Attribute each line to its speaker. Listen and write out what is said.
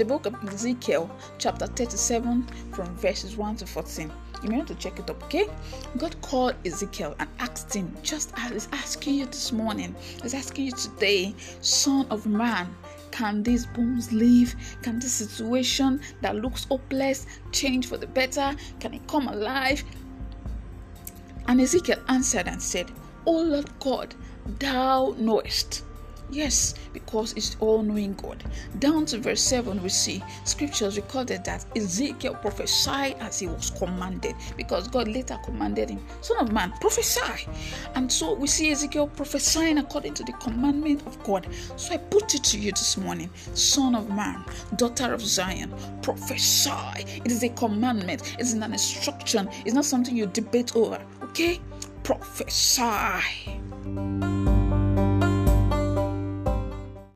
Speaker 1: in the book of Ezekiel, chapter 37, from verses 1 to 14. You may want to check it up, okay? God called Ezekiel and asked him, just as he's asking you this morning, he's asking you today, Son of man, can these bones live? Can this situation that looks hopeless change for the better? Can it come alive? And Ezekiel answered and said, O Lord God, thou knowest. Yes, because it's all knowing God. Down to verse 7, we see scriptures recorded that Ezekiel prophesied as he was commanded because God later commanded him, Son of man, prophesy. And so we see Ezekiel prophesying according to the commandment of God. So I put it to you this morning, Son of man, daughter of Zion, prophesy. It is a commandment, it's an instruction, it's not something you debate over. Okay? Prophesy.